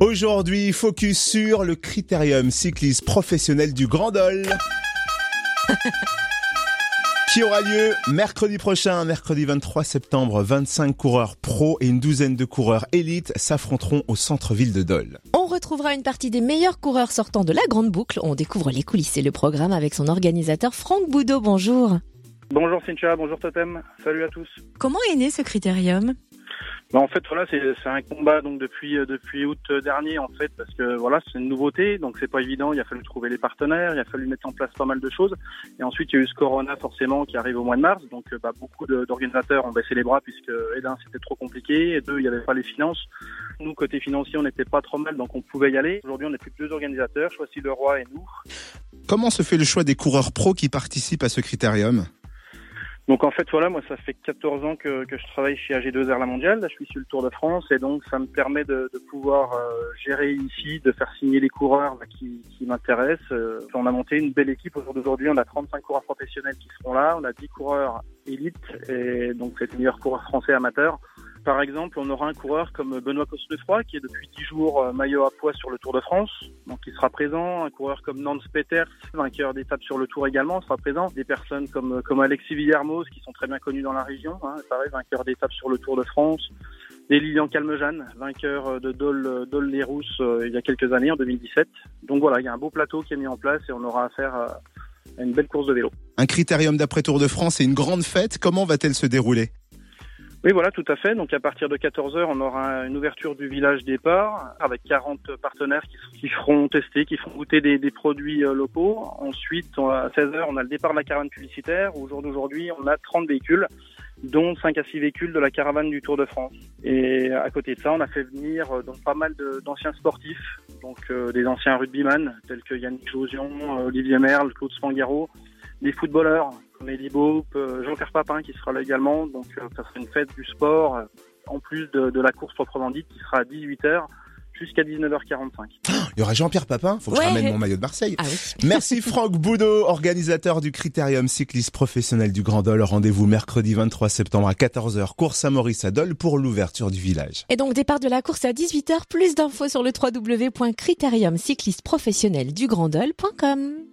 Aujourd'hui, focus sur le critérium cycliste professionnel du Grand Dol. qui aura lieu mercredi prochain, mercredi 23 septembre. 25 coureurs pro et une douzaine de coureurs élites s'affronteront au centre-ville de Dole. On retrouvera une partie des meilleurs coureurs sortant de la grande boucle. On découvre les coulisses et le programme avec son organisateur Franck Boudot. Bonjour. Bonjour Cynthia, bonjour Totem, salut à tous. Comment est né ce critérium? Bah, en fait, voilà, c'est un combat donc depuis euh, depuis août dernier en fait parce que voilà, c'est une nouveauté, donc c'est pas évident. Il a fallu trouver les partenaires, il a fallu mettre en place pas mal de choses. Et ensuite, il y a eu ce Corona forcément qui arrive au mois de mars, donc euh, bah, beaucoup d'organisateurs ont baissé les bras puisque d'un c'était trop compliqué, et deux il n'y avait pas les finances. Nous côté financier, on n'était pas trop mal, donc on pouvait y aller. Aujourd'hui, on n'est plus deux organisateurs, Choisis le Roi et nous. Comment se fait le choix des coureurs pros qui participent à ce critérium? Donc en fait voilà, moi ça fait 14 ans que, que je travaille chez AG2R La Mondiale, là je suis sur le Tour de France et donc ça me permet de, de pouvoir euh, gérer ici, de faire signer les coureurs bah, qui, qui m'intéressent. Euh, on a monté une belle équipe aujourd'hui, on a 35 coureurs professionnels qui seront là, on a 10 coureurs élites et donc c'est les meilleurs coureurs français amateurs. Par exemple, on aura un coureur comme Benoît Cosnefroy qui est depuis 10 jours euh, maillot à poids sur le Tour de France, donc il sera présent. Un coureur comme Nance Peters, vainqueur d'étape sur le Tour également, sera présent. Des personnes comme comme Alexis Villermoz qui sont très bien connus dans la région, hein, pareil, vainqueur d'étape sur le Tour de France. Des Lilian Calmejane, vainqueur de Dole, euh, il y a quelques années, en 2017. Donc voilà, il y a un beau plateau qui est mis en place et on aura affaire à une belle course de vélo. Un critérium d'après Tour de France et une grande fête, comment va-t-elle se dérouler? Oui, voilà, tout à fait. Donc à partir de 14h, on aura une ouverture du village départ avec 40 partenaires qui, feront tester, qui feront goûter des, produits euh, locaux. Ensuite, à 16h, on a le départ de la caravane publicitaire. Au jour d'aujourd'hui, on a 30 véhicules, dont 5 à 6 véhicules de la caravane du Tour de France. Et à côté de ça, on a fait venir euh, donc pas mal d'anciens sportifs, donc euh, des anciens rugbyman tels que Yannick Josian, Olivier Merle, Claude Spanghero, des footballeurs Eddie euh, Jean-Pierre Papin qui sera là également. Donc euh, ça sera une fête du sport, euh, en plus de, de, la course proprement dite, qui sera à 18h jusqu'à 19h45. Il y aura Jean-Pierre Papin, faut que je ramène mon maillot de Marseille. Ah oui. Merci Franck Boudot, organisateur du Critérium Cycliste Professionnel du Grand Dol. Rendez-vous mercredi 23 septembre à 14h, course à Maurice à Dole pour l'ouverture du village. Et donc départ de la course à 18h, plus d'infos sur le www.critériumcyclisteprofessionnel du